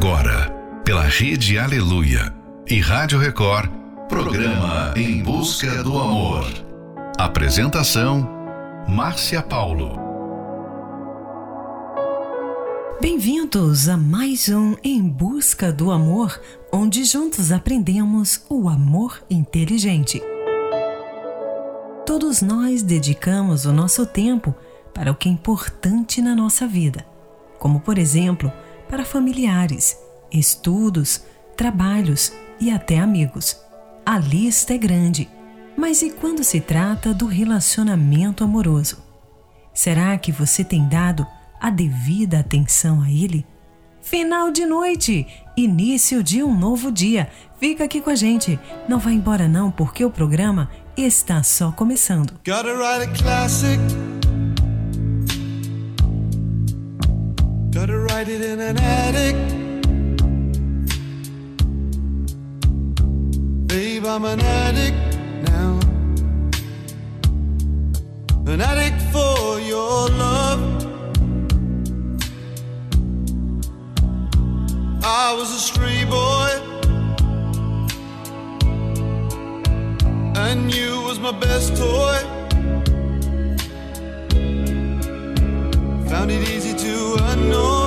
Agora, pela Rede Aleluia e Rádio Record, programa Em Busca do Amor. Apresentação: Márcia Paulo. Bem-vindos a mais um Em Busca do Amor, onde juntos aprendemos o amor inteligente. Todos nós dedicamos o nosso tempo para o que é importante na nossa vida, como, por exemplo, para familiares, estudos, trabalhos e até amigos. A lista é grande, mas e quando se trata do relacionamento amoroso? Será que você tem dado a devida atenção a ele? Final de noite, início de um novo dia. Fica aqui com a gente. Não vá embora não, porque o programa está só começando. Gotta write a classic. It in an attic. Babe, I'm an addict now. An addict for your love. I was a stray boy, and you was my best toy. Found it easy to annoy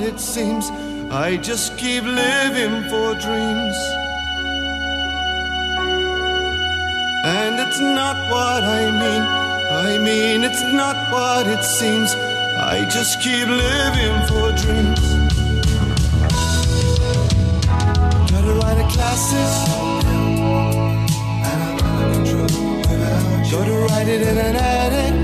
it seems I just keep living for dreams. And it's not what I mean, I mean, it's not what it seems. I just keep living for dreams. Gotta write a classic. Gotta write it in an attic.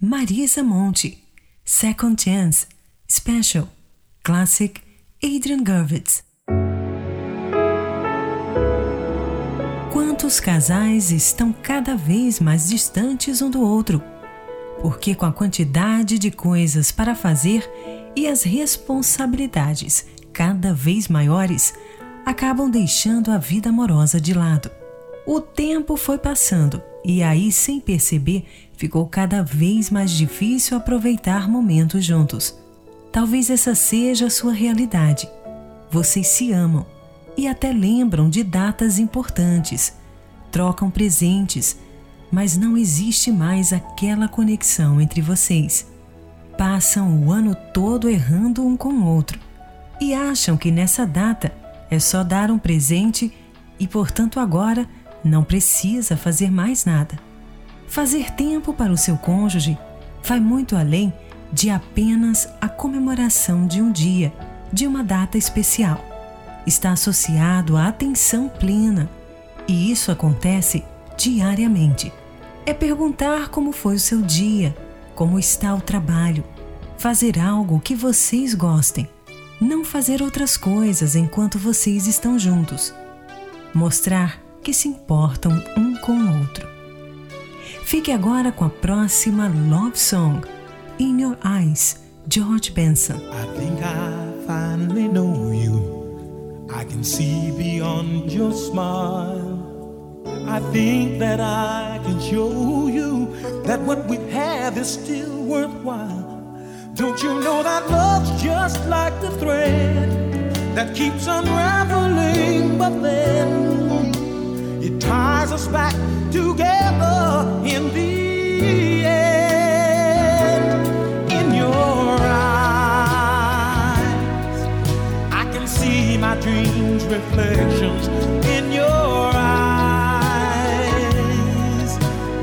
Marisa Monte, Second Chance, Special, Classic, Adrian Gervitz. Quantos casais estão cada vez mais distantes um do outro? Porque, com a quantidade de coisas para fazer e as responsabilidades cada vez maiores, acabam deixando a vida amorosa de lado. O tempo foi passando e aí, sem perceber, ficou cada vez mais difícil aproveitar momentos juntos. Talvez essa seja a sua realidade. Vocês se amam e até lembram de datas importantes, trocam presentes, mas não existe mais aquela conexão entre vocês. Passam o ano todo errando um com o outro e acham que nessa data é só dar um presente e, portanto, agora não precisa fazer mais nada. Fazer tempo para o seu cônjuge vai muito além de apenas a comemoração de um dia, de uma data especial. Está associado à atenção plena, e isso acontece diariamente. É perguntar como foi o seu dia, como está o trabalho, fazer algo que vocês gostem, não fazer outras coisas enquanto vocês estão juntos, mostrar que se importam um com o outro. Fique agora com a próxima Love Song, In Your Eyes, George Benson. I think I finally know you. I can see beyond your smile. I think that I can show you that what we have is still worthwhile. Don't you know that love's just like the thread that keeps unraveling, but then ties us back together in the end. In your eyes, I can see my dreams' reflections in your eyes.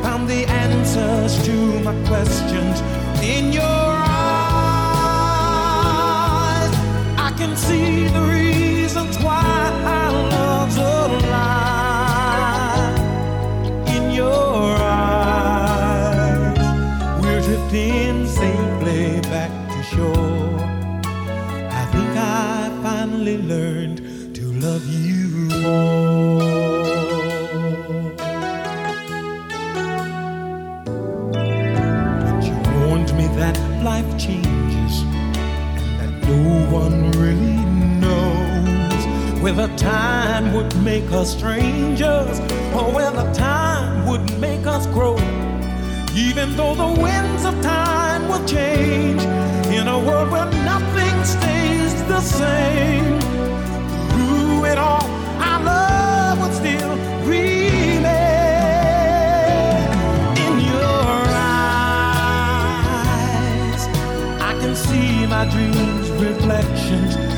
Found the answers to my questions in your eyes. I can see the whether time would make us strangers or whether time would make us grow. Even though the winds of time will change in a world where nothing stays the same, through it all, our love would still remain in your eyes. I can see my dreams' reflections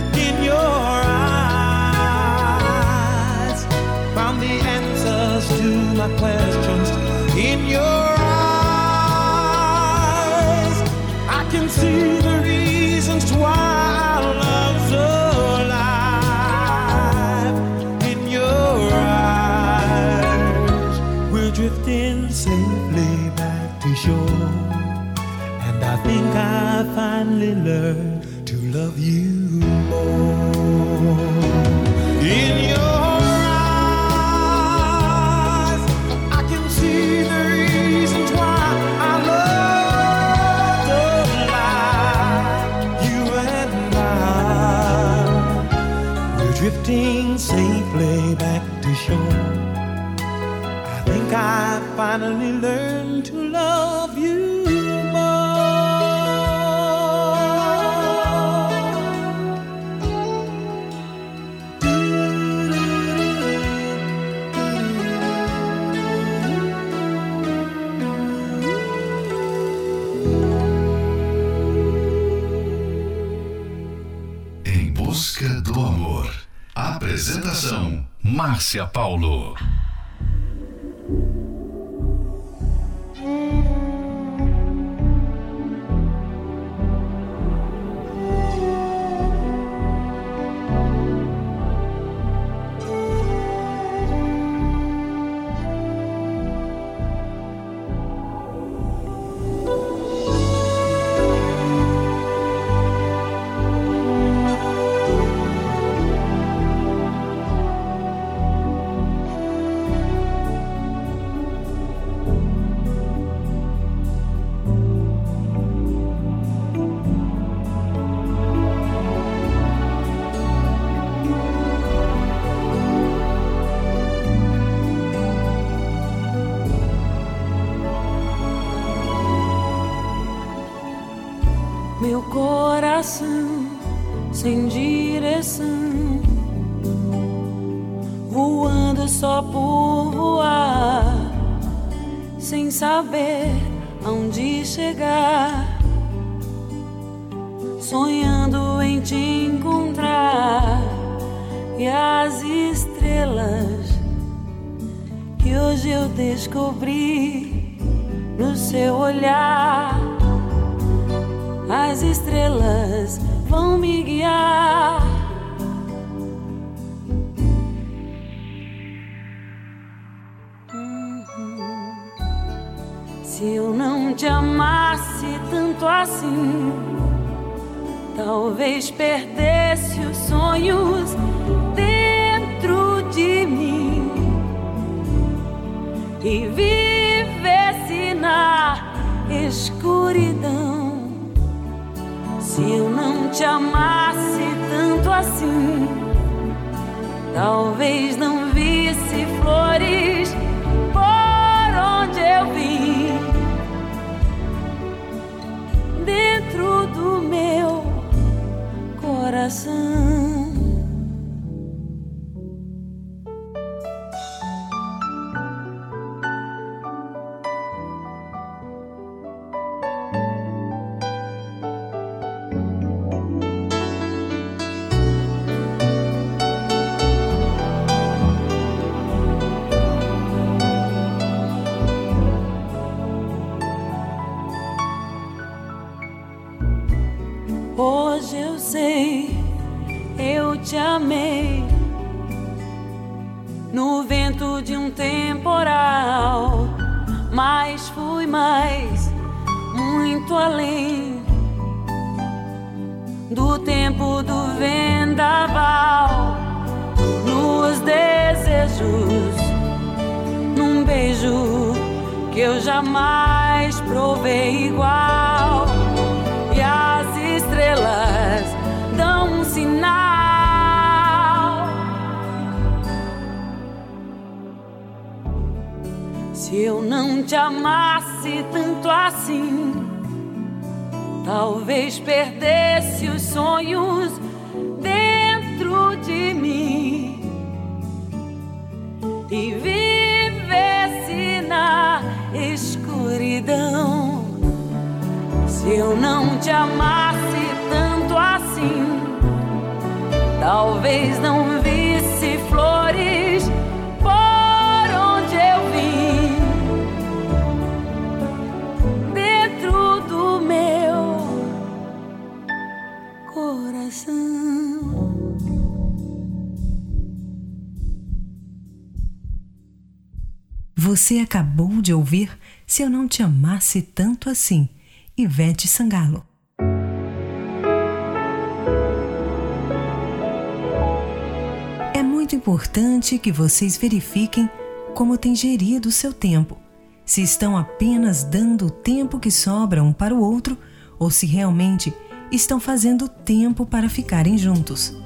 my questions in your eyes. I can see the reasons why our love's alive in your eyes. We're drifting safely back to shore. And I think I finally learned to love you shore. I think I finally learned Apresentação: Márcia Paulo. As estrelas vão me guiar. Uhum. Se eu não te amasse tanto assim, talvez perdesse os sonhos dentro de mim e vivesse na escuridão. Se eu não te amasse tanto assim, talvez não visse flores por onde eu vim. Dentro do meu coração. jamais provei igual. E as estrelas dão um sinal. Se eu não te amasse tanto assim, talvez perdesse os sonhos dentro de mim. E vivesse na escuridão. Se eu não te amasse tanto assim, talvez não visse flores por onde eu vim. Dentro do meu coração. Você acabou de ouvir Se Eu Não Te Amasse Tanto Assim, Ivete Sangalo. É muito importante que vocês verifiquem como tem gerido o seu tempo. Se estão apenas dando o tempo que sobra um para o outro ou se realmente estão fazendo tempo para ficarem juntos.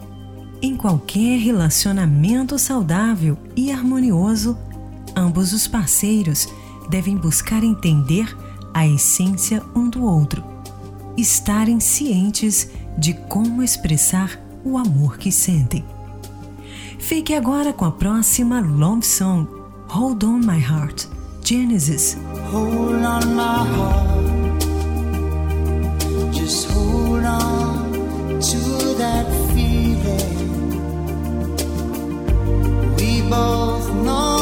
Em qualquer relacionamento saudável e harmonioso, ambos os parceiros devem buscar entender a essência um do outro, estarem cientes de como expressar o amor que sentem. Fique agora com a próxima love song, Hold On My Heart, Genesis. Hold on my heart, just hold on to that feeling. We both know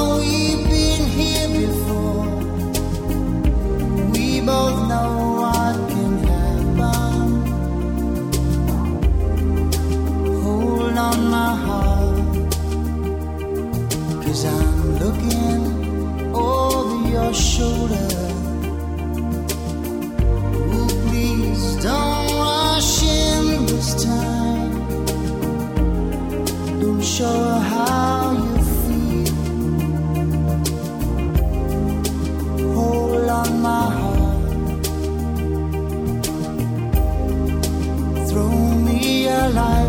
I'm looking over your shoulder. Ooh, please don't rush in this time. Don't show her how you feel. Hold on my heart. Throw me a lifeline.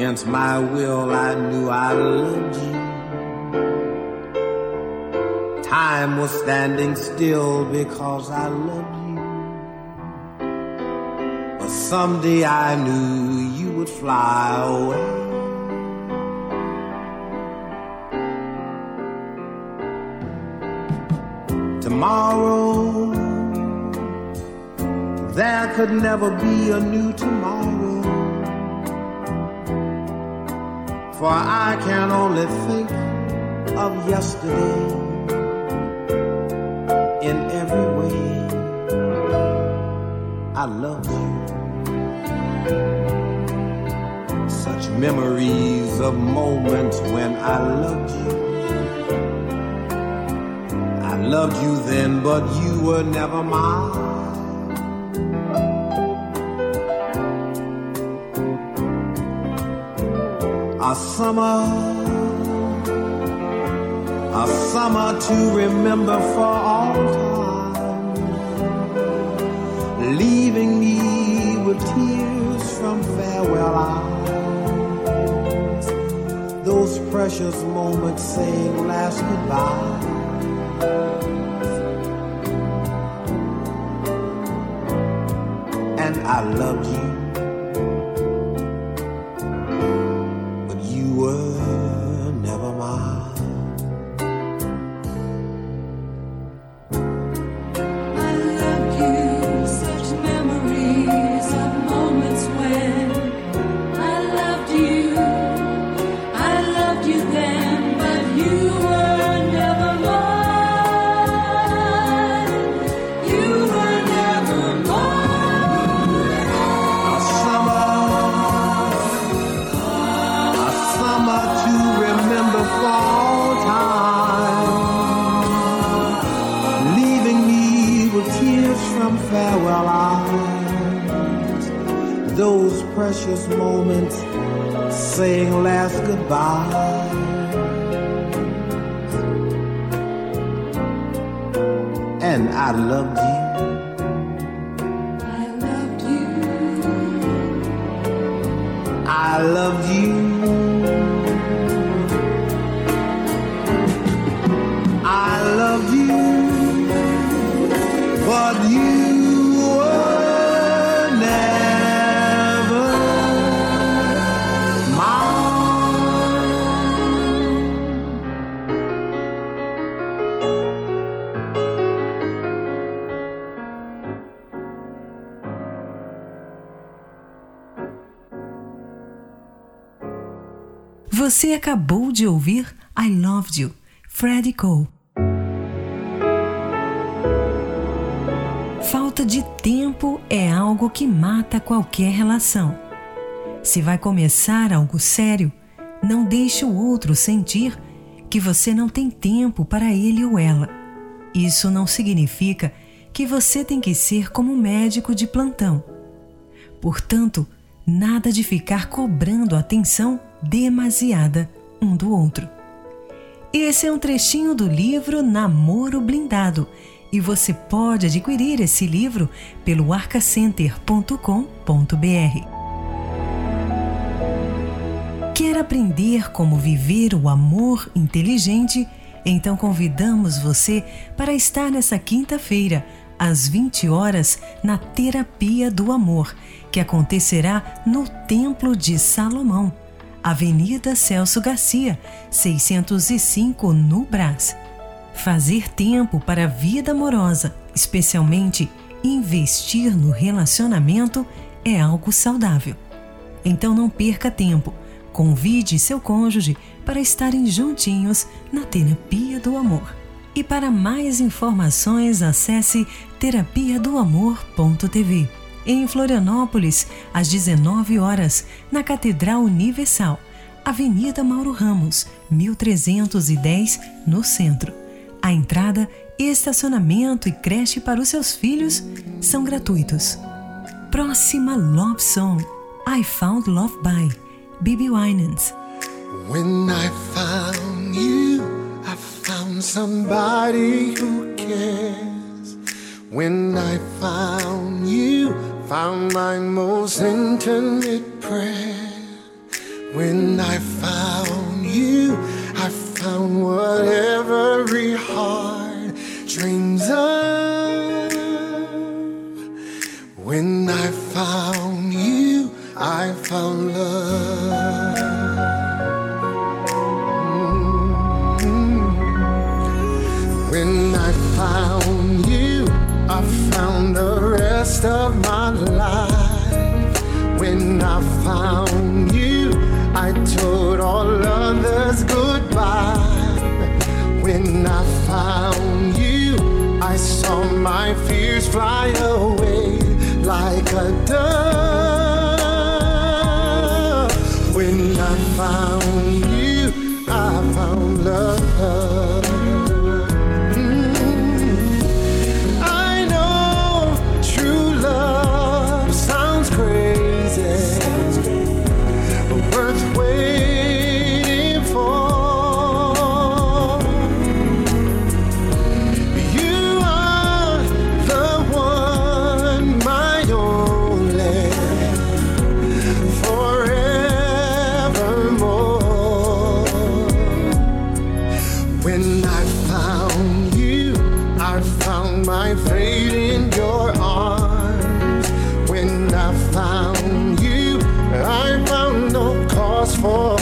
Against my will I knew I loved you. Time was standing still because I loved you. But someday I knew you would fly away. Tomorrow, there could never be a new tomorrow. For I can only think of yesterday in every way. I love you. Such memories of moments when I loved you. I loved you then, but you were never mine. A summer, a summer to remember for all time, leaving me with tears from farewell eyes. Those precious moments saying last goodbye. And I loved you. Acabou de ouvir I Loved You, Freddie Cole. Falta de tempo é algo que mata qualquer relação. Se vai começar algo sério, não deixe o outro sentir que você não tem tempo para ele ou ela. Isso não significa que você tem que ser como médico de plantão. Portanto, nada de ficar cobrando atenção demasiada um do outro. Esse é um trechinho do livro Namoro Blindado e você pode adquirir esse livro pelo arcacenter.com.br. Quer aprender como viver o amor inteligente? Então convidamos você para estar nessa quinta-feira, às 20 horas, na Terapia do Amor, que acontecerá no Templo de Salomão, Avenida Celso Garcia, 605, no Brás. Fazer tempo para a vida amorosa, especialmente investir no relacionamento, é algo saudável. Então não perca tempo. Convide seu cônjuge para estarem juntinhos na Terapia do Amor. E para mais informações, acesse terapia do amor.tv. Em Florianópolis, às 19 horas, na Catedral Universal, Avenida Mauro Ramos, 1310, no centro. A entrada, estacionamento e creche para os seus filhos são gratuitos. Próxima Love Song: I Found Love by Bibi Winans. When I found you, I found somebody who cares. When I found you, found my most intimate prayer. When I found you, I found what every heart dreams of. When I found you, I found love. When I found you, I found my fate in your arms. When I found you, I found no cause for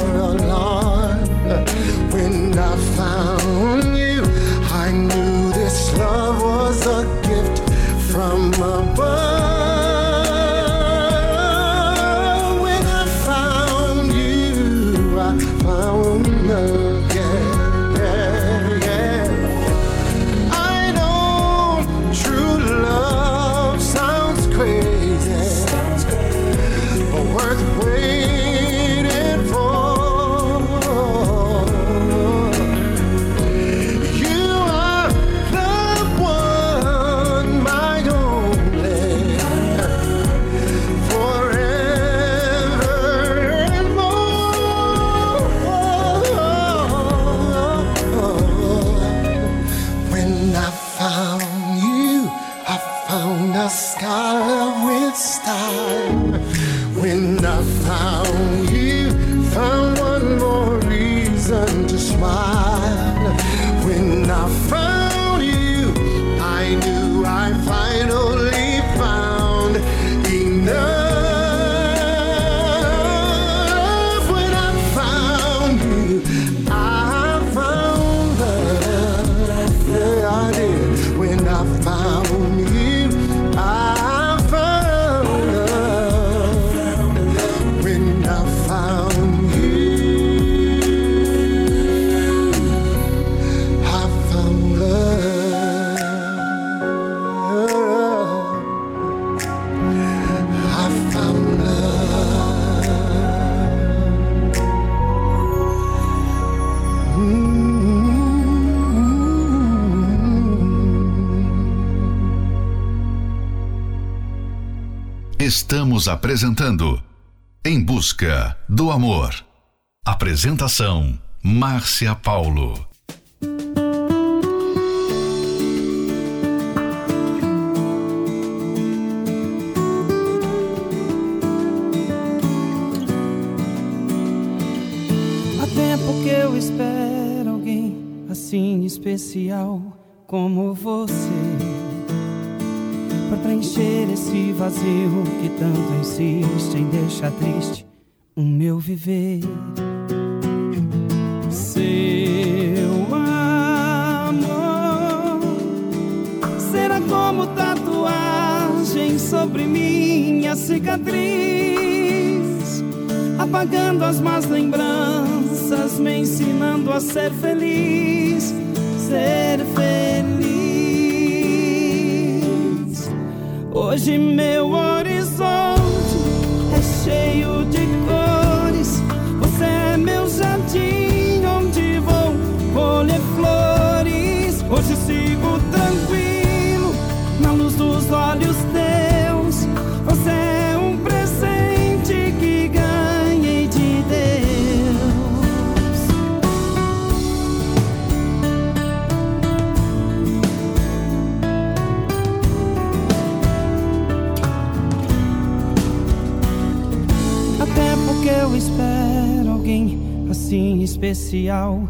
Apresentando Em Busca do Amor. Apresentação: Márcia Paulo. Há tempo que eu espero alguém assim especial como você Pra preencher esse vazio que tanto insiste em deixar triste o meu viver. Seu amor será como tatuagem sobre minha cicatriz, apagando as más lembranças, me ensinando a ser feliz, ser feliz. Hoje meu horizonte especial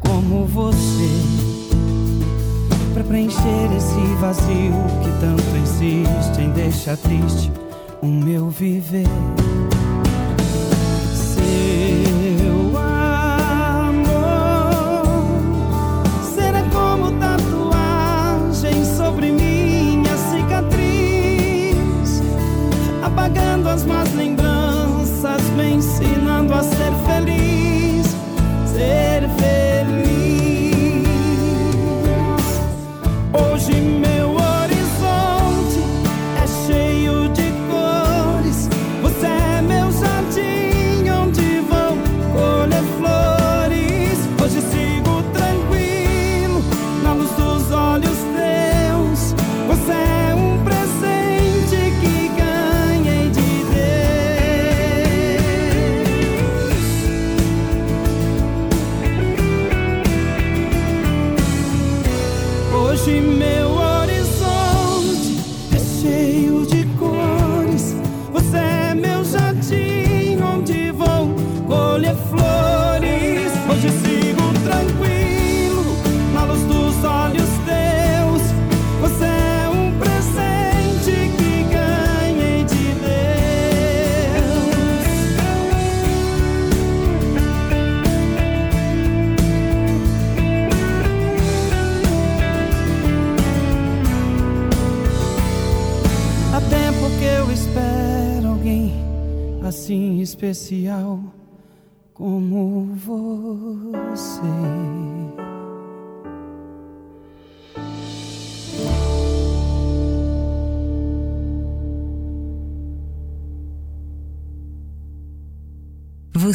como você. Pra preencher esse vazio que tanto insiste em deixar triste o meu viver. Seu amor será como tatuagem sobre minha cicatriz, apagando as más lembranças,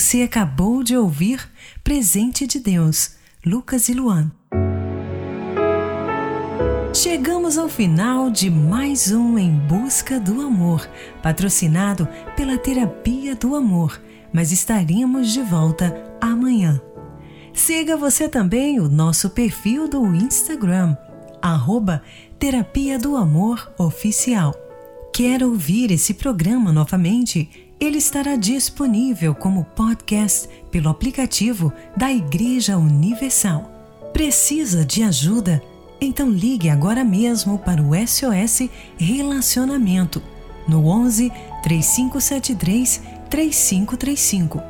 Você acabou de ouvir Presente de Deus, Lucas e Luan. Chegamos ao final de mais um Em Busca do Amor, patrocinado pela Terapia do Amor, mas estaremos de volta amanhã. Siga você também o nosso perfil do Instagram, arroba Terapia do Amor Oficial. Quer ouvir esse programa novamente? Ele estará disponível como podcast pelo aplicativo da Igreja Universal. Precisa de ajuda? Então ligue agora mesmo para o SOS Relacionamento no 11 3573 3535.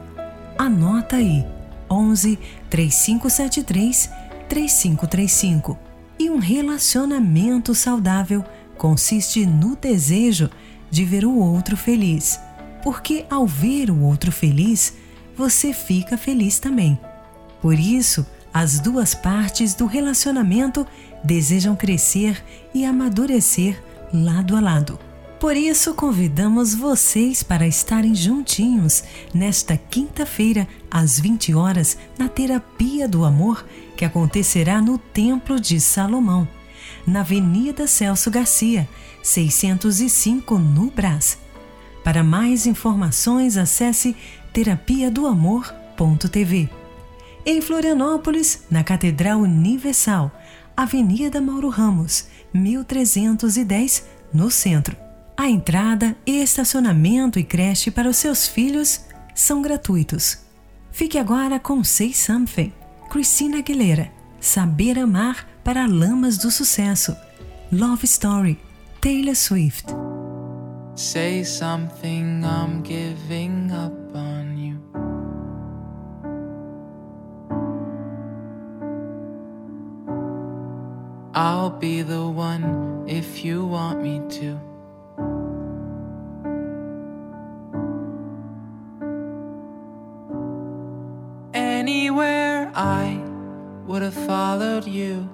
Anota aí: 11 3573 3535. E um relacionamento saudável consiste no desejo de ver o outro feliz. Porque ao ver o outro feliz, você fica feliz também. Por isso, as duas partes do relacionamento desejam crescer e amadurecer lado a lado. Por isso, convidamos vocês para estarem juntinhos nesta quinta-feira, às 20 horas, na Terapia do Amor, que acontecerá no Templo de Salomão, na Avenida Celso Garcia, 605, no Brás. Para mais informações, acesse terapiadoamor.tv. Em Florianópolis, na Catedral Universal, Avenida Mauro Ramos, 1310, no centro. A entrada, estacionamento e creche para os seus filhos são gratuitos. Fique agora com Say Something, Christina Aguilera, Saber Amar para Lamas do Sucesso, Love Story, Taylor Swift. Say something, I'm giving up on you. I'll be the one if you want me to. Anywhere I would have followed you.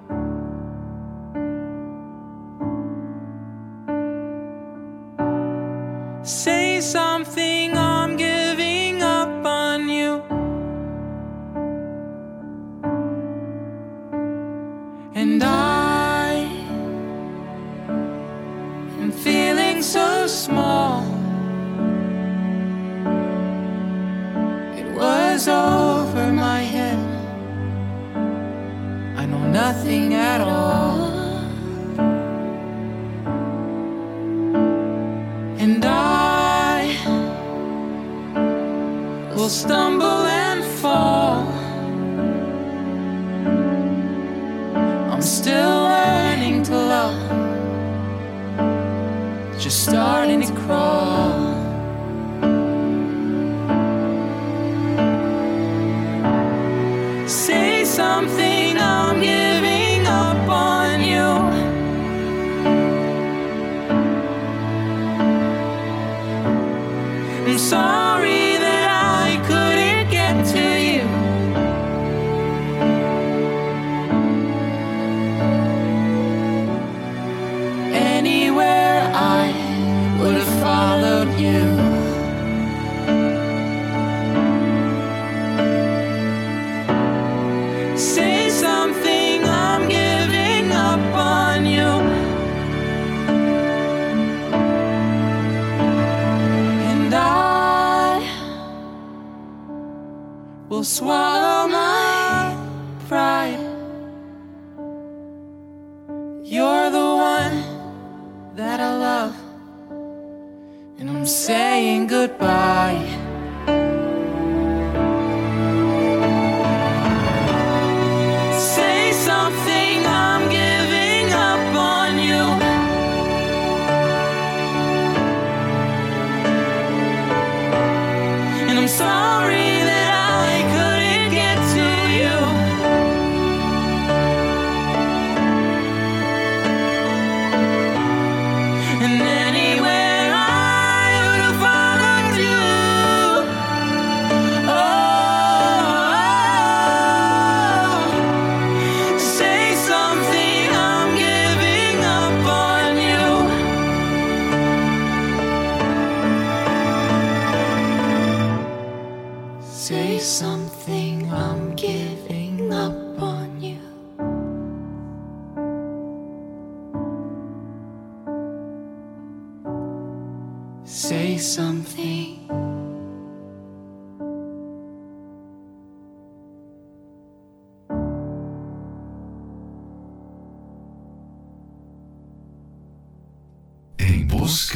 goodbye.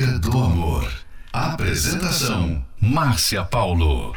do amor. Apresentação: Márcia Paulo.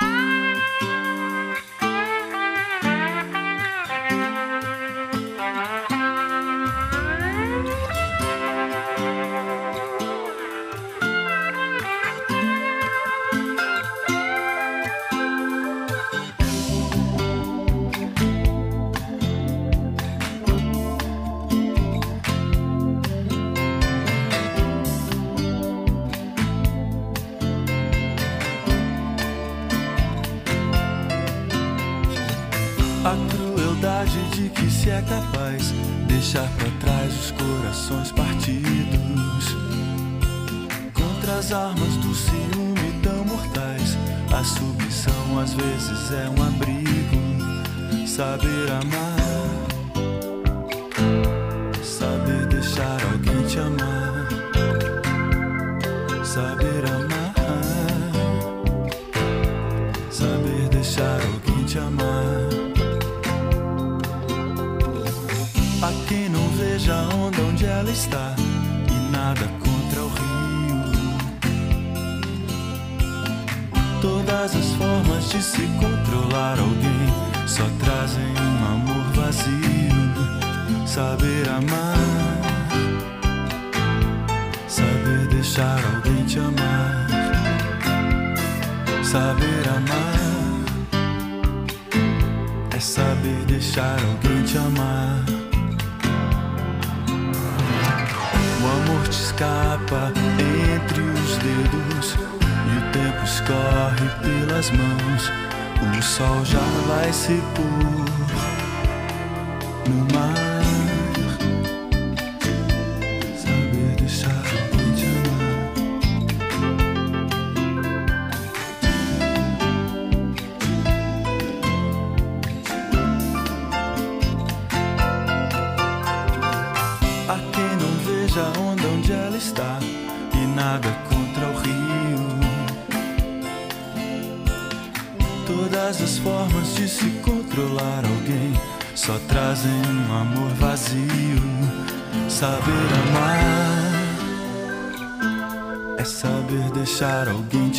saber amar, saber deixar alguém te amar, saber amar é saber deixar alguém te amar. O amor te escapa entre os dedos e o tempo escorre pelas mãos. O sol já vai se pôr no mar.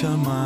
te amar.